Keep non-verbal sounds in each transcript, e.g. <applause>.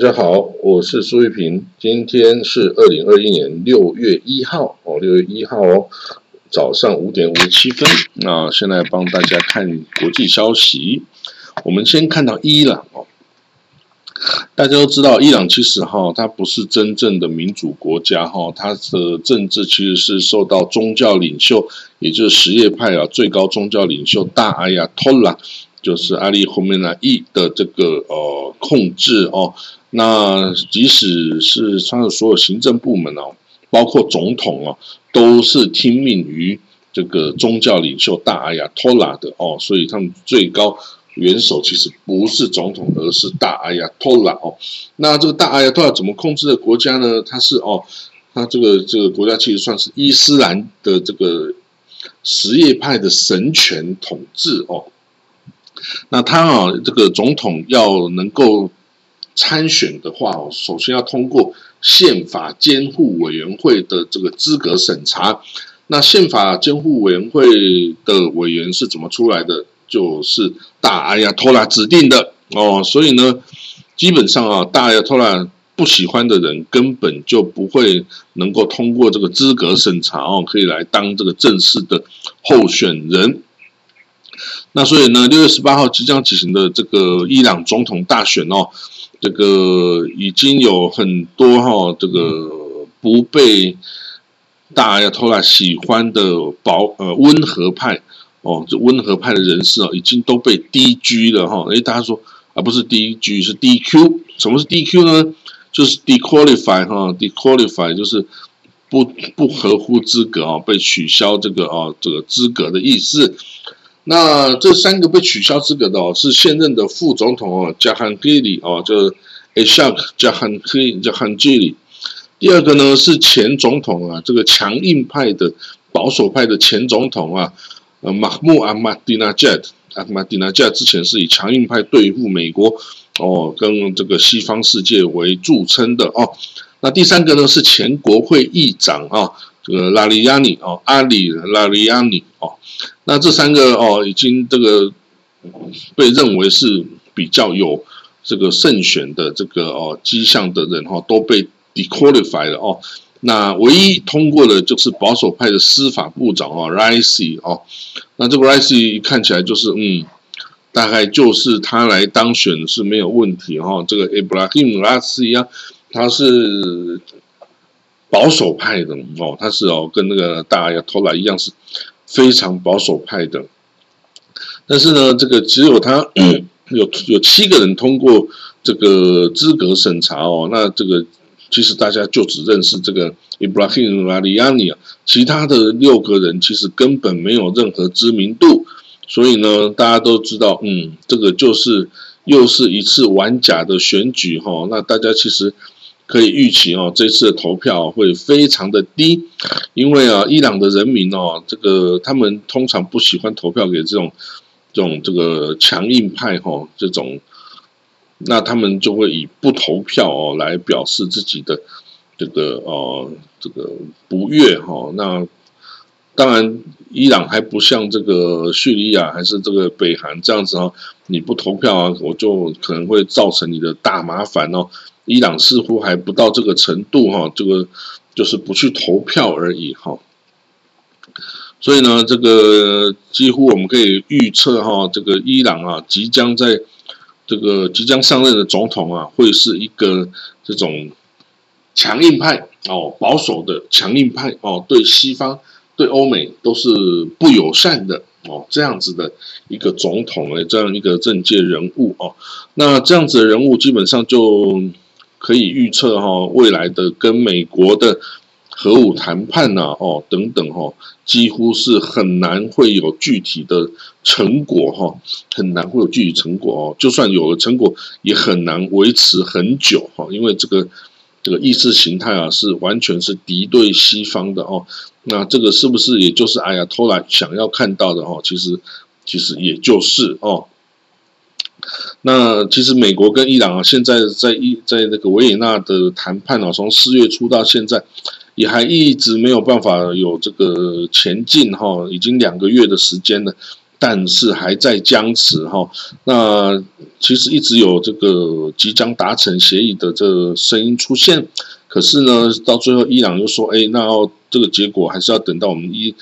大家好，我是苏玉平。今天是二零二一年六月一号哦，六月一号哦，早上五点五十七分。那现在帮大家看国际消息。我们先看到伊朗哦，大家都知道，伊朗其实哈，它不是真正的民主国家哈，它的政治其实是受到宗教领袖，也就是什叶派啊最高宗教领袖大阿亚托拉，就是阿里后面呢伊的这个呃控制哦。那即使是他的所有行政部门哦，包括总统哦，都是听命于这个宗教领袖大阿亚托拉的哦，所以他们最高元首其实不是总统，而是大阿亚托拉哦。那这个大阿亚托拉怎么控制的国家呢？他是哦，他这个这个国家其实算是伊斯兰的这个什叶派的神权统治哦。那他啊，这个总统要能够。参选的话哦，首先要通过宪法监护委员会的这个资格审查。那宪法监护委员会的委员是怎么出来的？就是大阿亚托拉指定的哦。所以呢，基本上啊，大阿亚托拉不喜欢的人根本就不会能够通过这个资格审查哦，可以来当这个正式的候选人。那所以呢，六月十八号即将举行的这个伊朗总统大选哦。这个已经有很多哈，这个不被大亚托拉喜欢的保呃温和派哦，这温和派的人士啊，已经都被 DQ 了哈。哎，大家说啊，不是 DQ 是 DQ，什么是 DQ 呢？就是 dequalify 哈，dequalify 就是不不合乎资格啊，被取消这个啊这个资格的意思。那这三个被取消资格的哦，是现任的副总统哦，加罕吉里哦，就是 Ashak 加罕吉加罕吉里。第二个呢是前总统啊，这个强硬派的保守派的前总统啊，呃，马穆阿马蒂纳加阿马蒂纳加之前是以强硬派对付美国哦，跟这个西方世界为著称的哦。那第三个呢是前国会议长啊，这个拉里亚尼哦，阿里拉里亚尼哦。那这三个哦，已经这个被认为是比较有这个胜选的这个哦迹象的人哈，都被 dequalified 了哦。那唯一通过的就是保守派的司法部长哦，Raisi 哦。那这个 Raisi 看起来就是嗯，大概就是他来当选是没有问题哈。这个 Ibrahim Raisi 啊，他是保守派的哦，他是哦跟那个大家偷来一样是。非常保守派的，但是呢，这个只有他有有七个人通过这个资格审查哦。那这个其实大家就只认识这个 Ibrahim Raliani 啊，其他的六个人其实根本没有任何知名度，所以呢，大家都知道，嗯，这个就是又是一次玩假的选举哈。那大家其实。可以预期哦，这次的投票会非常的低，因为啊，伊朗的人民哦，这个他们通常不喜欢投票给这种这种这个强硬派哈，这种，那他们就会以不投票哦来表示自己的这个哦这个不悦哈。那当然，伊朗还不像这个叙利亚还是这个北韩这样子哦，你不投票啊，我就可能会造成你的大麻烦哦。伊朗似乎还不到这个程度哈，这个就是不去投票而已哈。所以呢，这个几乎我们可以预测哈，这个伊朗啊，即将在这个即将上任的总统啊，会是一个这种强硬派哦，保守的强硬派哦，对西方、对欧美都是不友善的。哦，这样子的一个总统诶，这样一个政界人物哦，那这样子的人物基本上就。可以预测哈，未来的跟美国的核武谈判呐，哦等等哈，几乎是很难会有具体的成果哈，很难会有具体成果哦。就算有了成果，也很难维持很久哈，因为这个这个意识形态啊，是完全是敌对西方的哦。那这个是不是也就是哎呀，偷懒想要看到的哦？其实其实也就是哦。那其实美国跟伊朗啊，现在在伊在那个维也纳的谈判啊，从四月初到现在，也还一直没有办法有这个前进哈，已经两个月的时间了，但是还在僵持哈。那其实一直有这个即将达成协议的这声音出现，可是呢，到最后伊朗又说，哎，那这个结果还是要等到我们一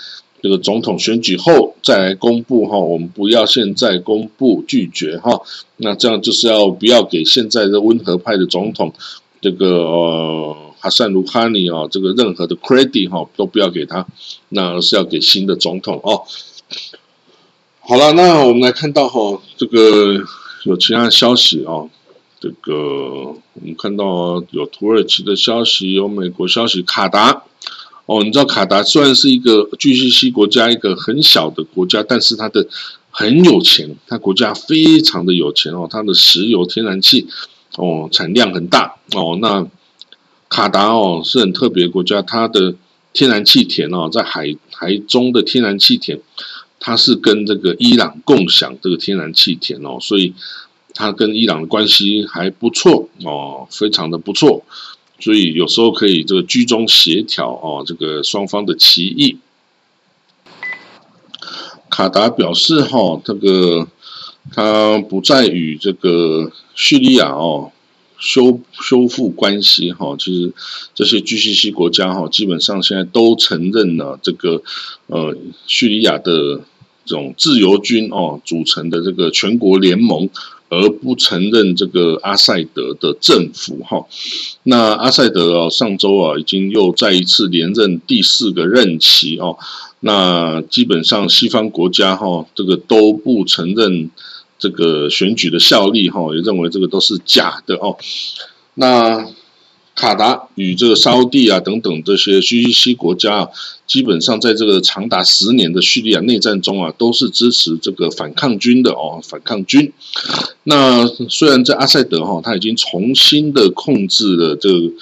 这个总统选举后再来公布哈，我们不要现在公布拒绝哈。那这样就是要不要给现在的温和派的总统这个呃哈萨卢哈尼啊，这个任何的 credit 哈都不要给他，那而是要给新的总统哦。好了，那我们来看到哈，这个有其他消息啊，这个我们看到有土耳其的消息，有美国消息，卡达哦，你知道卡达虽然是一个 GCC 国家，一个很小的国家，但是它的很有钱，它国家非常的有钱哦，它的石油、天然气哦产量很大哦。那卡达哦是很特别国家，它的天然气田哦，在海海中的天然气田。它是跟这个伊朗共享这个天然气田哦，所以它跟伊朗的关系还不错哦，非常的不错，所以有时候可以这个居中协调哦，这个双方的歧义。卡达表示哈，这个他不再与这个叙利亚哦。修修复关系哈，其实这些 GCC 国家哈，基本上现在都承认了这个呃叙利亚的这种自由军哦组成的这个全国联盟，而不承认这个阿塞德的政府哈。那阿塞德啊，上周啊已经又再一次连任第四个任期哦。那基本上西方国家哈，这个都不承认。这个选举的效力，哈，也认为这个都是假的哦。那卡达与这个沙地啊等等这些 GCC 国家啊，基本上在这个长达十年的叙利亚内战中啊，都是支持这个反抗军的哦，反抗军。那虽然在阿塞德哈，他已经重新的控制了这个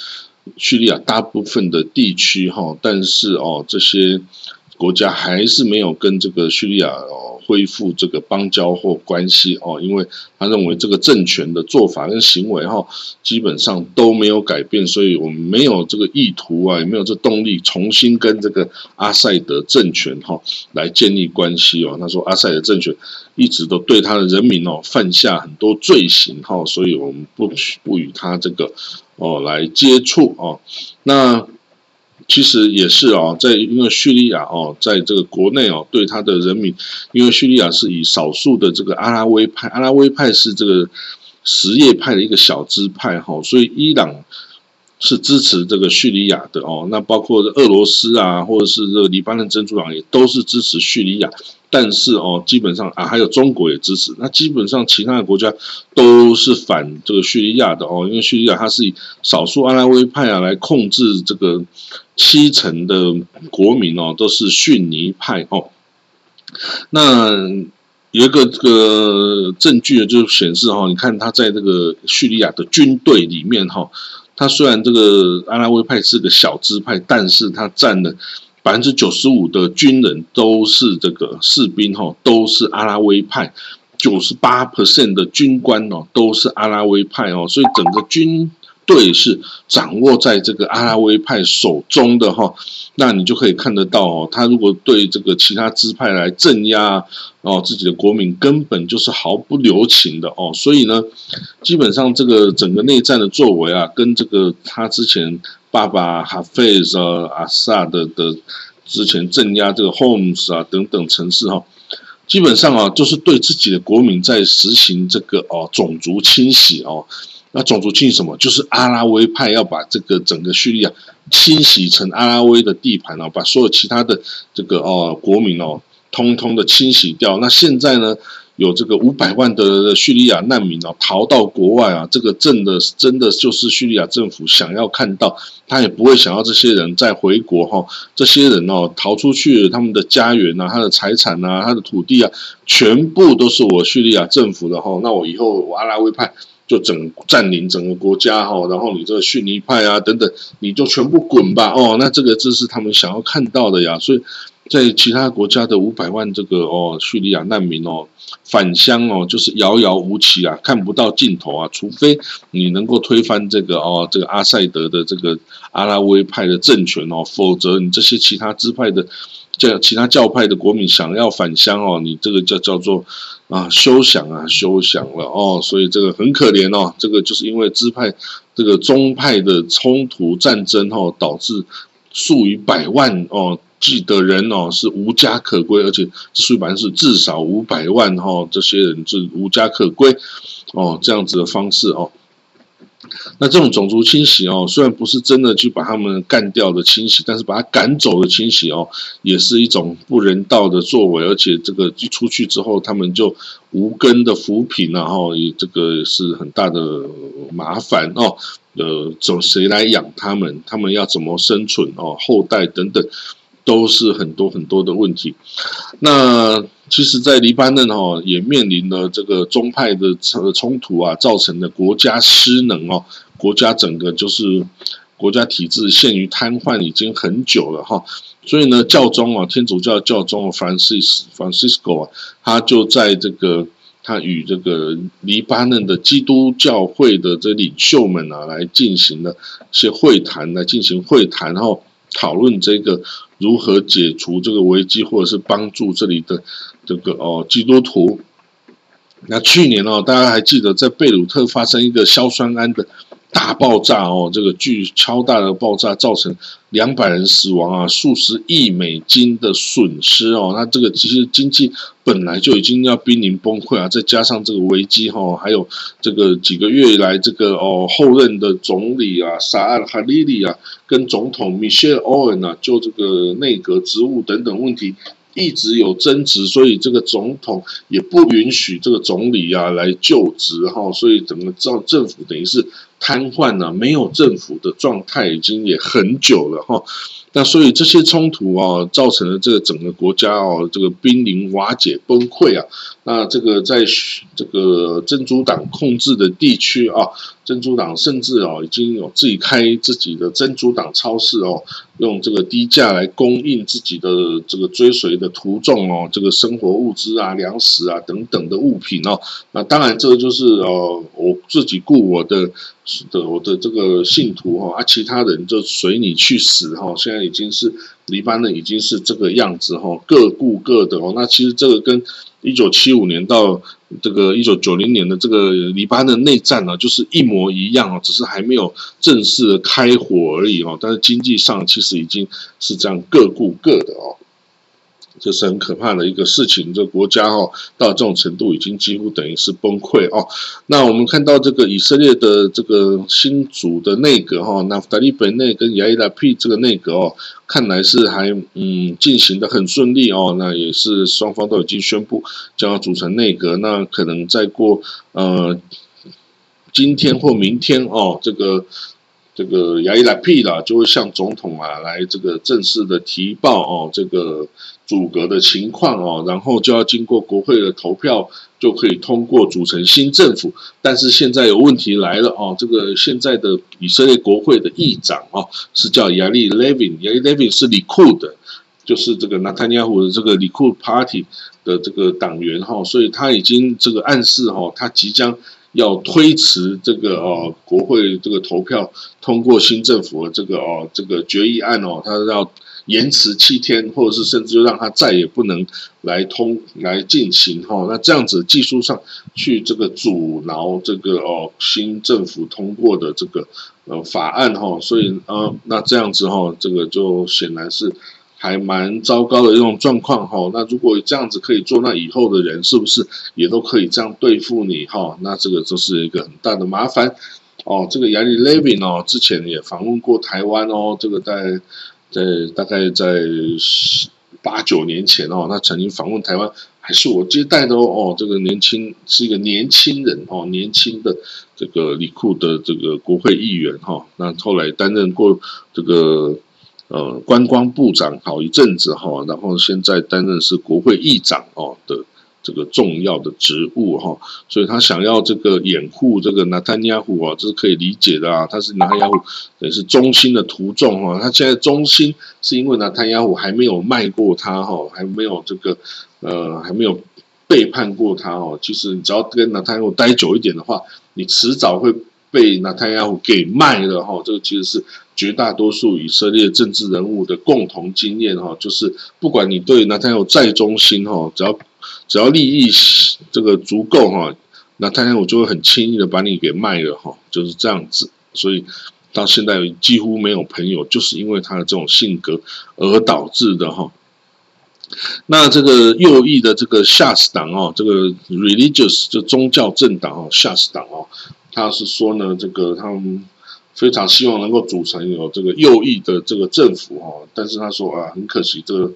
叙利亚大部分的地区哈，但是哦，这些国家还是没有跟这个叙利亚哦。恢复这个邦交或关系哦，因为他认为这个政权的做法跟行为哈，基本上都没有改变，所以我们没有这个意图啊，也没有这动力重新跟这个阿塞德政权哈来建立关系哦。他说阿塞德政权一直都对他的人民哦犯下很多罪行哈，所以我们不不与他这个哦来接触哦。那。其实也是啊，在因为叙利亚哦，在这个国内哦，对他的人民，因为叙利亚是以少数的这个阿拉维派，阿拉维派是这个什叶派的一个小支派哈，所以伊朗是支持这个叙利亚的哦。那包括俄罗斯啊，或者是这个黎巴嫩真主党也都是支持叙利亚。但是哦，基本上啊，还有中国也支持。那基本上其他的国家都是反这个叙利亚的哦，因为叙利亚它是以少数阿拉维派啊来控制这个七成的国民哦，都是逊尼派哦。那有一个这个证据就显示哈，你看他在这个叙利亚的军队里面哈，他虽然这个阿拉维派是个小支派，但是他占了。百分之九十五的军人都是这个士兵哈，都是阿拉维派，九十八 percent 的军官哦都是阿拉维派哦，所以整个军队是掌握在这个阿拉维派手中的哈。那你就可以看得到哦，他如果对这个其他支派来镇压哦自己的国民，根本就是毫不留情的哦。所以呢，基本上这个整个内战的作为啊，跟这个他之前。爸爸哈费斯阿萨的的之前镇压这个 homes 啊等等城市哈，基本上啊就是对自己的国民在实行这个哦种族清洗哦。那种族清洗什么？就是阿拉维派要把这个整个叙利亚清洗成阿拉维的地盘啊，把所有其他的这个哦国民哦通通的清洗掉。那现在呢？有这个五百万的叙利亚难民啊，逃到国外啊，这个真的真的就是叙利亚政府想要看到，他也不会想要这些人再回国哈。这些人哦，逃出去，他们的家园呐，他的财产呐，他的土地啊，全部都是我叙利亚政府的哈。那我以后我阿拉维派就整占领整个国家哈，然后你这个逊尼派啊等等，你就全部滚吧哦。那这个这是他们想要看到的呀，所以。在其他国家的五百万这个哦叙利亚难民哦返乡哦就是遥遥无期啊看不到尽头啊除非你能够推翻这个哦这个阿塞德的这个阿拉维派的政权哦否则你这些其他支派的这其他教派的国民想要返乡哦，你这个叫叫做啊休想啊休想了哦，所以这个很可怜哦，这个就是因为支派这个宗派的冲突战争哦，导致数以百万哦计的人哦是无家可归，而且数以百万是至少五百万哈，这些人是无家可归哦，这样子的方式哦。那这种种族清洗哦，虽然不是真的去把他们干掉的清洗，但是把他赶走的清洗哦，也是一种不人道的作为。而且这个一出去之后，他们就无根的扶贫，然后也这个是很大的麻烦哦。呃，走谁来养他们？他们要怎么生存哦？后代等等，都是很多很多的问题。那。其实，在黎巴嫩哈也面临了这个宗派的冲突啊，造成的国家失能哦，国家整个就是国家体制陷于瘫痪已经很久了哈，所以呢，教宗啊，天主教教宗 Francis Francisco 啊，他就在这个他与这个黎巴嫩的基督教会的这领袖们啊，来进行了一些会谈，来进行会谈，然后讨论这个如何解除这个危机，或者是帮助这里的。这个哦，基督徒。那去年哦，大家还记得在贝鲁特发生一个硝酸铵的大爆炸哦，这个巨超大的爆炸造成两百人死亡啊，数十亿美金的损失哦。那这个其实经济本来就已经要濒临崩溃啊，再加上这个危机哈，还有这个几个月以来这个哦后任的总理啊，沙尔哈利里啊，跟总统米歇尔欧恩啊，就这个内阁职务等等问题。一直有争执，所以这个总统也不允许这个总理啊来就职哈，所以整个政政府等于是瘫痪了，没有政府的状态已经也很久了哈。那所以这些冲突啊，造成了这个整个国家哦，这个濒临瓦解崩溃啊。那这个在这个珍珠党控制的地区啊，珍珠党甚至哦已经有自己开自己的珍珠党超市哦，用这个低价来供应自己的这个追随的徒众哦，这个生活物资啊、粮食啊等等的物品哦。那当然这个就是哦，我自己雇我的的我的这个信徒哈，啊，其他人就随你去死哈。现在已经是黎巴嫩已经是这个样子哈，各顾各的哦。那其实这个跟一九七五年到这个一九九零年的这个黎巴嫩内战呢，就是一模一样哦，只是还没有正式开火而已哦。但是经济上其实已经是这样各顾各的哦。这是很可怕的一个事情，这国家哦到这种程度已经几乎等于是崩溃哦。那我们看到这个以色列的这个新主的内阁哈，那达利本内跟亚伊拉皮这个内阁哦，看来是还嗯进行的很顺利哦。那也是双方都已经宣布将要组成内阁，那可能再过呃今天或明天哦，这个。这个亚伊拉皮啦，就会向总统啊来这个正式的提报哦，这个阻隔的情况哦，然后就要经过国会的投票，就可以通过组成新政府。但是现在有问题来了哦，这个现在的以色列国会的议长哦，是叫亚历 Levin，亚历 Levin 是里库的，就是这个纳坦尼亚胡的这个里库 Party 的这个党员哈，所以他已经这个暗示哈，他即将。要推迟这个哦，国会这个投票通过新政府的这个哦，这个决议案哦，他要延迟七天，或者是甚至就让他再也不能来通来进行哈。那这样子技术上去这个阻挠这个哦新政府通过的这个呃法案哈，所以呃那这样子哈，这个就显然是。还蛮糟糕的一种状况哈，那如果这样子可以做，那以后的人是不是也都可以这样对付你哈？那这个就是一个很大的麻烦哦。这个亚历 Levin 哦，之前也访问过台湾哦，这个在在大概在八九年前哦，他曾经访问台湾，还是我接待的哦。这个年轻是一个年轻人哦，年轻的这个李库的这个国会议员哈，那后来担任过这个。呃，观光部长好一阵子哈，然后现在担任是国会议长哦的这个重要的职务哈，所以他想要这个掩护这个纳坦亚胡啊，这是可以理解的啊。他是纳坦亚胡也是中心的徒众哈，他现在中心是因为纳坦亚胡还没有卖过他哈，还没有这个呃还没有背叛过他哦。其实你只要跟纳坦亚胡待久一点的话，你迟早会。被纳坦雅胡给卖了哈。这个其实是绝大多数以色列政治人物的共同经验哈，就是不管你对纳坦雅胡再忠心哈，只要只要利益这个足够哈，那纳坦雅胡就会很轻易的把你给卖了哈，就是这样子。所以到现在几乎没有朋友，就是因为他的这种性格而导致的哈。那这个右翼的这个夏斯党哦，这个 religious 就宗教政党哦，夏斯党哦，他是说呢，这个他们非常希望能够组成有这个右翼的这个政府哦，但是他说啊，很可惜这个。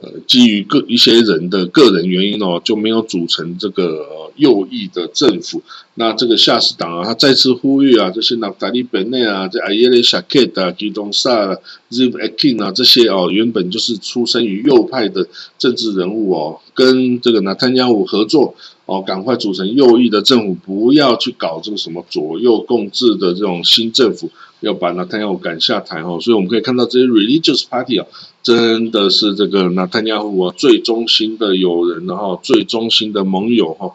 呃，基于个一些人的个人原因哦，就没有组成这个右翼的政府。那这个下士党啊，他再次呼吁啊，这些纳达利本内啊，这阿耶雷夏克啊、吉东萨、Ziv Akin 啊，这些哦，原本就是出生于右派的政治人物哦，跟这个纳坦加武合作哦，赶快组成右翼的政府，不要去搞这个什么左右共治的这种新政府。要把纳坦雅胡赶下台哦，所以我们可以看到这些 religious party 啊，真的是这个纳坦雅胡啊最忠心的友人哈，最忠心的盟友哈，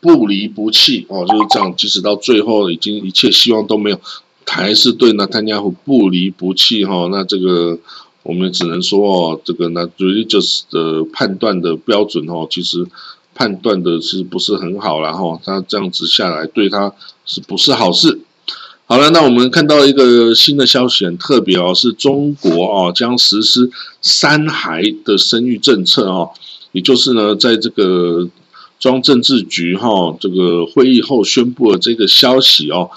不离不弃哦，就是这样，即使到最后已经一切希望都没有，还是对纳坦雅胡不离不弃哈。那这个我们只能说哦，这个那 religious 的判断的标准哦，其实判断的是不是很好然后他这样子下来对他是不是好事？好了，那我们看到一个新的消息，很特别哦，是中国哦将实施三孩的生育政策哦，也就是呢，在这个中政治局哈这个会议后宣布了这个消息哦，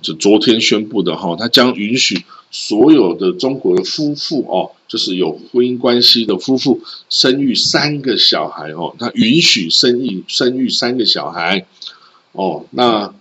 就昨天宣布的哈，它将允许所有的中国的夫妇哦，就是有婚姻关系的夫妇生育三个小孩哦，它允许生育生育三个小孩哦，那。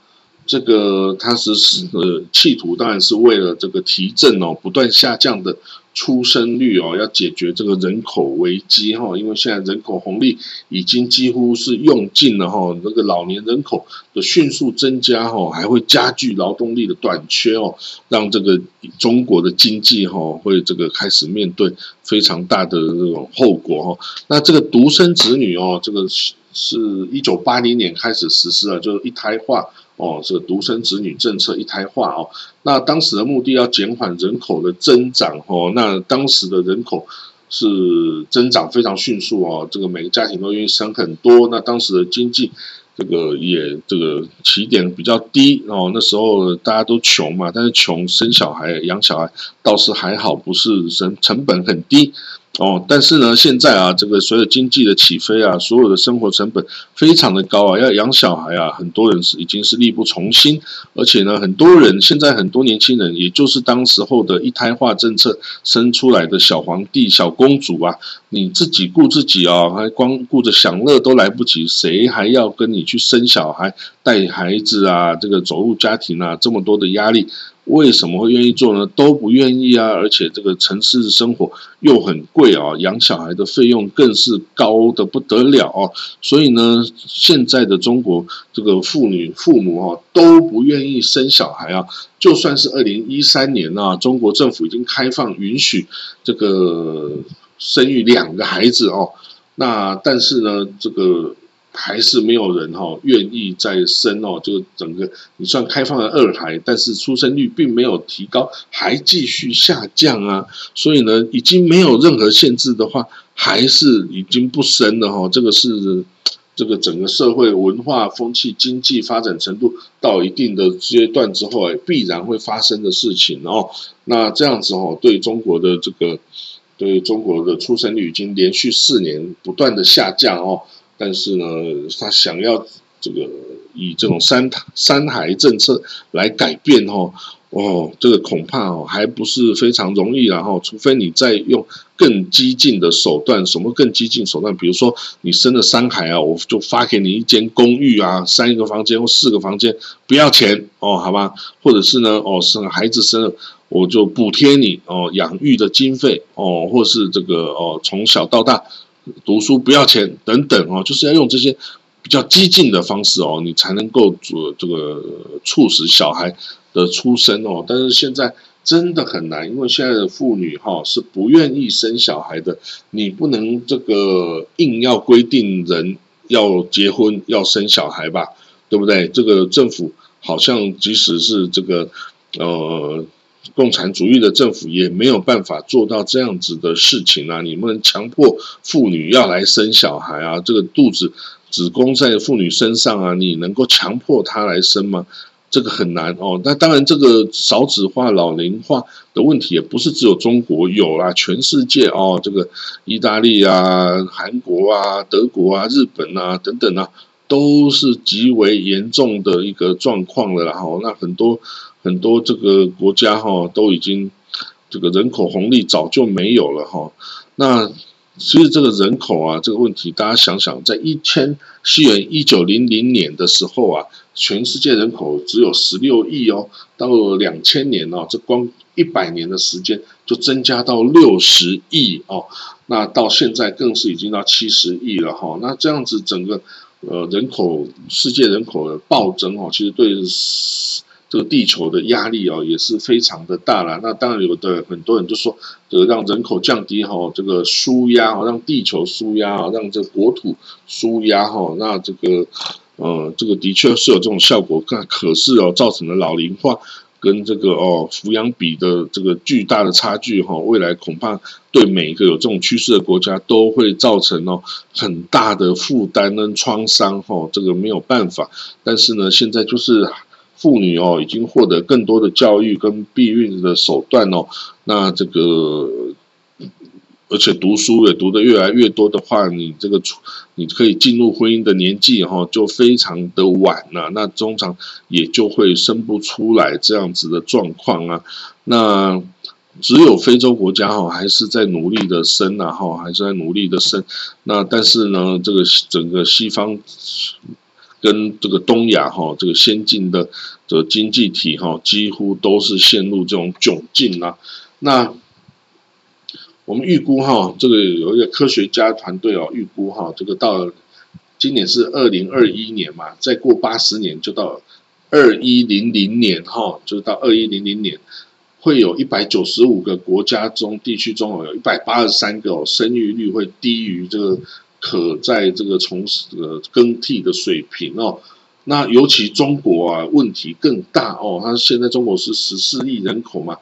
这个它是是呃企图，当然是为了这个提振哦不断下降的出生率哦，要解决这个人口危机哈，因为现在人口红利已经几乎是用尽了哈，那个老年人口的迅速增加哈，还会加剧劳动力的短缺哦，让这个中国的经济哈会这个开始面对非常大的这种后果哈。那这个独生子女哦，这个是是一九八零年开始实施了，就是一胎化。哦，这个独生子女政策一胎化哦，那当时的目的要减缓人口的增长哦，那当时的人口是增长非常迅速哦，这个每个家庭都愿意生很多，那当时的经济这个也这个起点比较低哦，那时候大家都穷嘛，但是穷生小孩养小孩倒是还好，不是成成本很低。哦，但是呢，现在啊，这个随着经济的起飞啊，所有的生活成本非常的高啊，要养小孩啊，很多人是已经是力不从心，而且呢，很多人现在很多年轻人，也就是当时候的一胎化政策生出来的小皇帝、小公主啊，你自己顾自己啊，还光顾着享乐都来不及，谁还要跟你去生小孩、带孩子啊？这个走入家庭啊，这么多的压力。为什么会愿意做呢？都不愿意啊！而且这个城市生活又很贵啊，养小孩的费用更是高的不得了啊！所以呢，现在的中国这个妇女父母啊都不愿意生小孩啊。就算是二零一三年啊，中国政府已经开放允许这个生育两个孩子哦，那但是呢，这个。还是没有人哈愿意再生哦，就整个你算开放了二孩，但是出生率并没有提高，还继续下降啊。所以呢，已经没有任何限制的话，还是已经不生了哈。这个是这个整个社会文化风气、经济发展程度到一定的阶段之后，哎，必然会发生的事情哦。那这样子哦，对中国的这个对中国的出生率已经连续四年不断的下降哦。但是呢，他想要这个以这种三三孩政策来改变哦，哦，这个恐怕哦还不是非常容易然后，除非你再用更激进的手段，什么更激进手段？比如说你生了三孩啊，我就发给你一间公寓啊，三个房间或四个房间，不要钱哦，好吧？或者是呢，哦，生孩子生了，我就补贴你哦养育的经费哦，或是这个哦从小到大。读书不要钱等等哦，就是要用这些比较激进的方式哦，你才能够做这个促使小孩的出生哦。但是现在真的很难，因为现在的妇女哈是不愿意生小孩的。你不能这个硬要规定人要结婚要生小孩吧，对不对？这个政府好像即使是这个呃共产主义的政府也没有办法做到这样子的事情啊！你们强迫妇女要来生小孩啊？这个肚子子宫在妇女身上啊，你能够强迫她来生吗？这个很难哦。那当然，这个少子化、老龄化的问题也不是只有中国有啦，全世界哦，这个意大利啊、韩国啊、德国啊、日本啊等等啊。都是极为严重的一个状况了，然后。那很多很多这个国家哈都已经这个人口红利早就没有了哈。那其实这个人口啊这个问题，大家想想，在一千西元一九零零年的时候啊，全世界人口只有十六亿哦，到了两千年哦，这光一百年的时间就增加到六十亿哦。那到现在更是已经到七十亿了哈。那这样子整个。呃，人口世界人口的暴增哦，其实对这个地球的压力哦也是非常的大了。那当然有的很多人就说，这个让人口降低哈，这个舒压哦，让地球舒压啊，让这国土舒压哈，那这个呃，这个的确是有这种效果。但可是哦，造成了老龄化。跟这个哦，抚养比的这个巨大的差距哈，未来恐怕对每一个有这种趋势的国家都会造成哦很大的负担跟创伤哈，这个没有办法。但是呢，现在就是妇女哦，已经获得更多的教育跟避孕的手段哦，那这个。而且读书也读得越来越多的话，你这个出你可以进入婚姻的年纪哈，就非常的晚了。那通常也就会生不出来这样子的状况啊。那只有非洲国家哈，还是在努力的生啊哈，还是在努力的生。那但是呢，这个整个西方跟这个东亚哈，这个先进的这个经济体哈，几乎都是陷入这种窘境啊。那我们预估哈，这个有一个科学家团队哦，预估哈，这个到今年是二零二一年嘛，再过八十年就到二一零零年哈，就是到二一零零年，会有一百九十五个国家中地区中，有一百八十三个，生育率会低于这个可在这个从事更替的水平哦。那尤其中国啊，问题更大哦，它现在中国是十四亿人口嘛。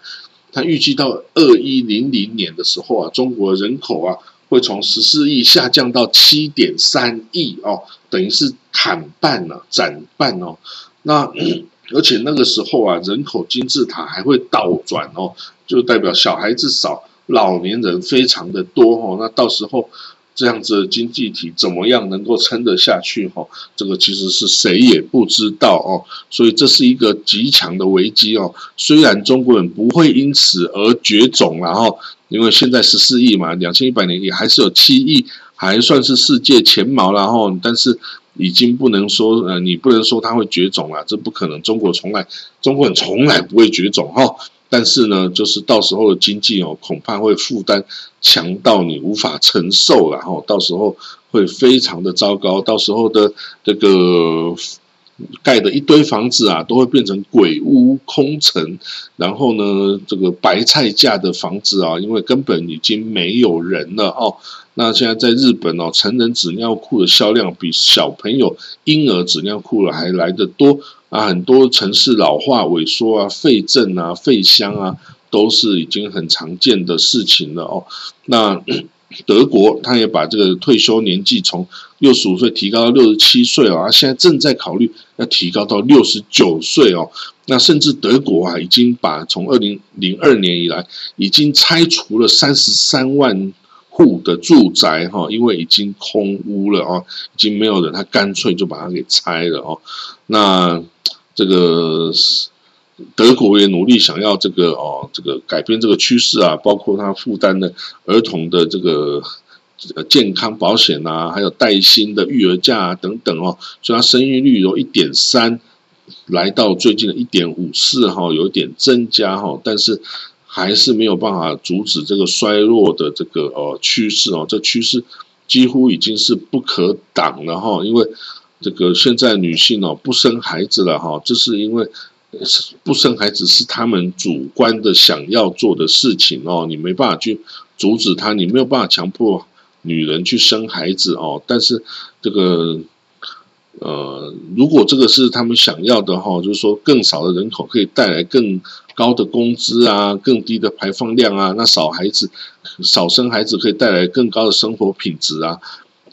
他预计到二一零零年的时候啊，中国人口啊会从十四亿下降到七点三亿哦，等于是砍半了，斩半哦。那 <clears throat> 而且那个时候啊，人口金字塔还会倒转哦，就代表小孩子少，老年人非常的多哦。那到时候。这样子的经济体怎么样能够撑得下去？哈，这个其实是谁也不知道哦。所以这是一个极强的危机哦。虽然中国人不会因此而绝种，然后因为现在十四亿嘛，两千一百年也还是有七亿，还算是世界前茅，然后但是已经不能说呃，你不能说它会绝种了，这不可能。中国从来中国人从来不会绝种哈。但是呢，就是到时候的经济哦，恐怕会负担强到你无法承受然后，到时候会非常的糟糕，到时候的这个盖的一堆房子啊，都会变成鬼屋空城，然后呢，这个白菜价的房子啊，因为根本已经没有人了哦。那现在在日本哦，成人纸尿裤的销量比小朋友婴儿纸尿裤了还来得多。啊，很多城市老化、萎缩啊、废镇啊、废乡啊，都是已经很常见的事情了哦。那德国，他也把这个退休年纪从六十五岁提高到六十七岁啊，现在正在考虑要提高到六十九岁哦。那甚至德国啊，已经把从二零零二年以来，已经拆除了三十三万户的住宅哈，因为已经空屋了哦，已经没有人，他干脆就把它给拆了哦。那这个德国也努力想要这个哦，这个改变这个趋势啊，包括他负担的儿童的这个健康保险啊，还有带薪的育儿假啊等等哦，所以它生育率由一点三来到最近的一点五四哈，有点增加哈，但是还是没有办法阻止这个衰落的这个呃趋势哦，这趋势几乎已经是不可挡了哈，因为。这个现在女性哦不生孩子了哈，这是因为不生孩子是他们主观的想要做的事情哦，你没办法去阻止他，你没有办法强迫女人去生孩子哦。但是这个呃，如果这个是他们想要的哈，就是说更少的人口可以带来更高的工资啊，更低的排放量啊，那少孩子、少生孩子可以带来更高的生活品质啊，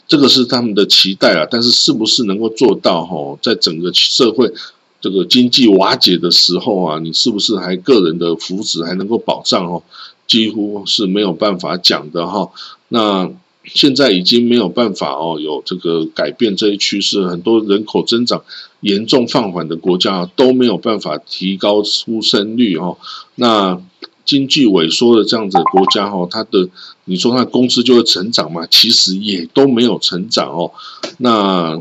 这个是他们的期待啊。但是是不是能够做到哈，在整个社会这个经济瓦解的时候啊，你是不是还个人的福祉还能够保障哦？几乎是没有办法讲的哈。那。现在已经没有办法哦，有这个改变这一趋势，很多人口增长严重放缓的国家都没有办法提高出生率哦。那经济萎缩的这样子的国家哈，它的你说它工资就会成长嘛？其实也都没有成长哦。那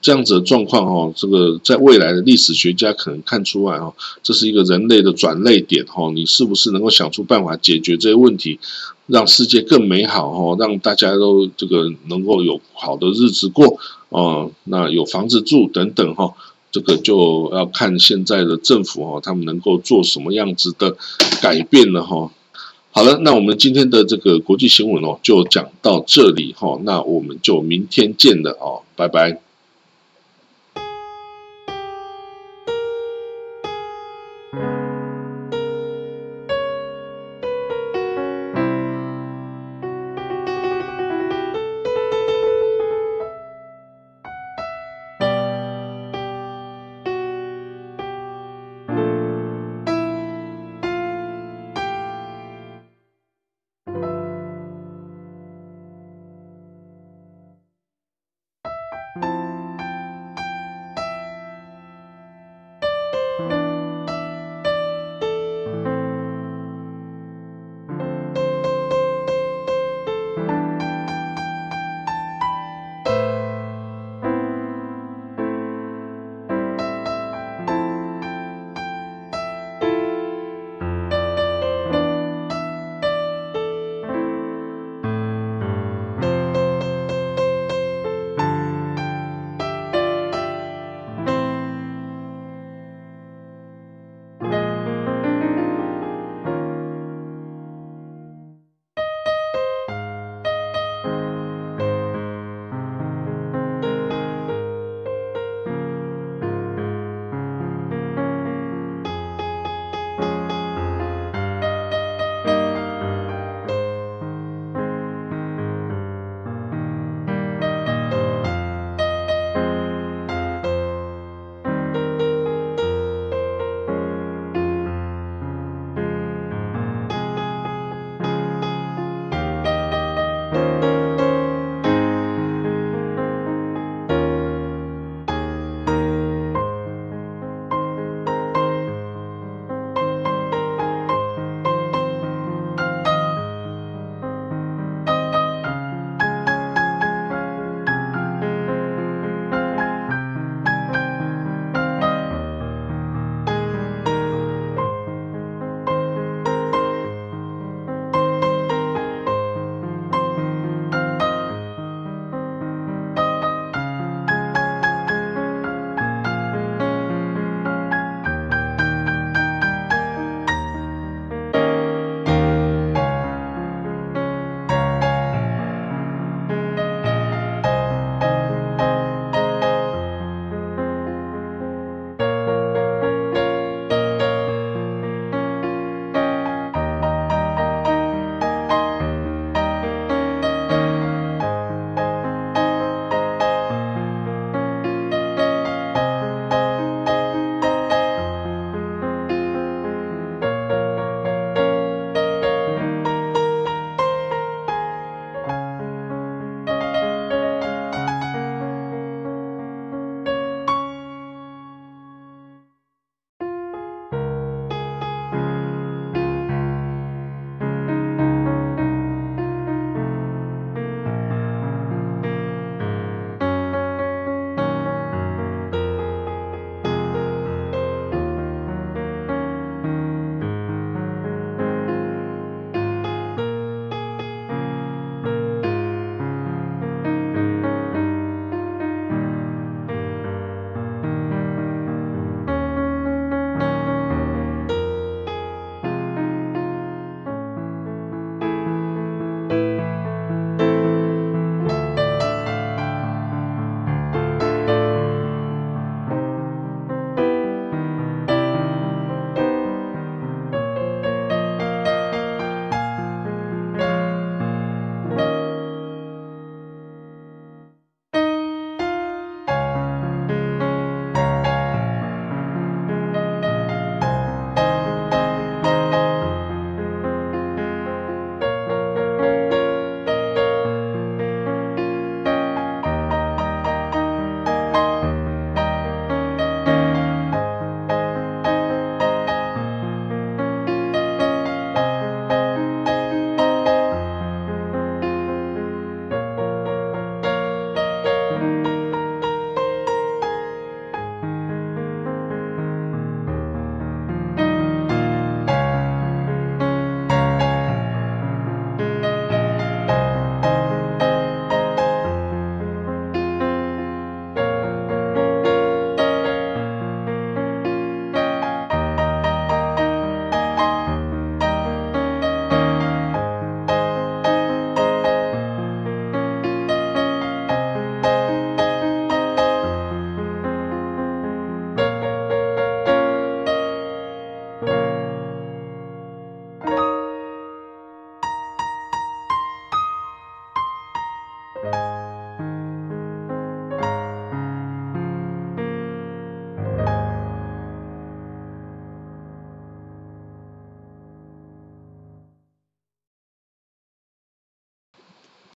这样子的状况哈，这个在未来的历史学家可能看出来哦，这是一个人类的转类点哈。你是不是能够想出办法解决这些问题？让世界更美好哈，让大家都这个能够有好的日子过哦，那有房子住等等哈，这个就要看现在的政府哈，他们能够做什么样子的改变了哈。好了，那我们今天的这个国际新闻哦，就讲到这里哈，那我们就明天见了哦，拜拜。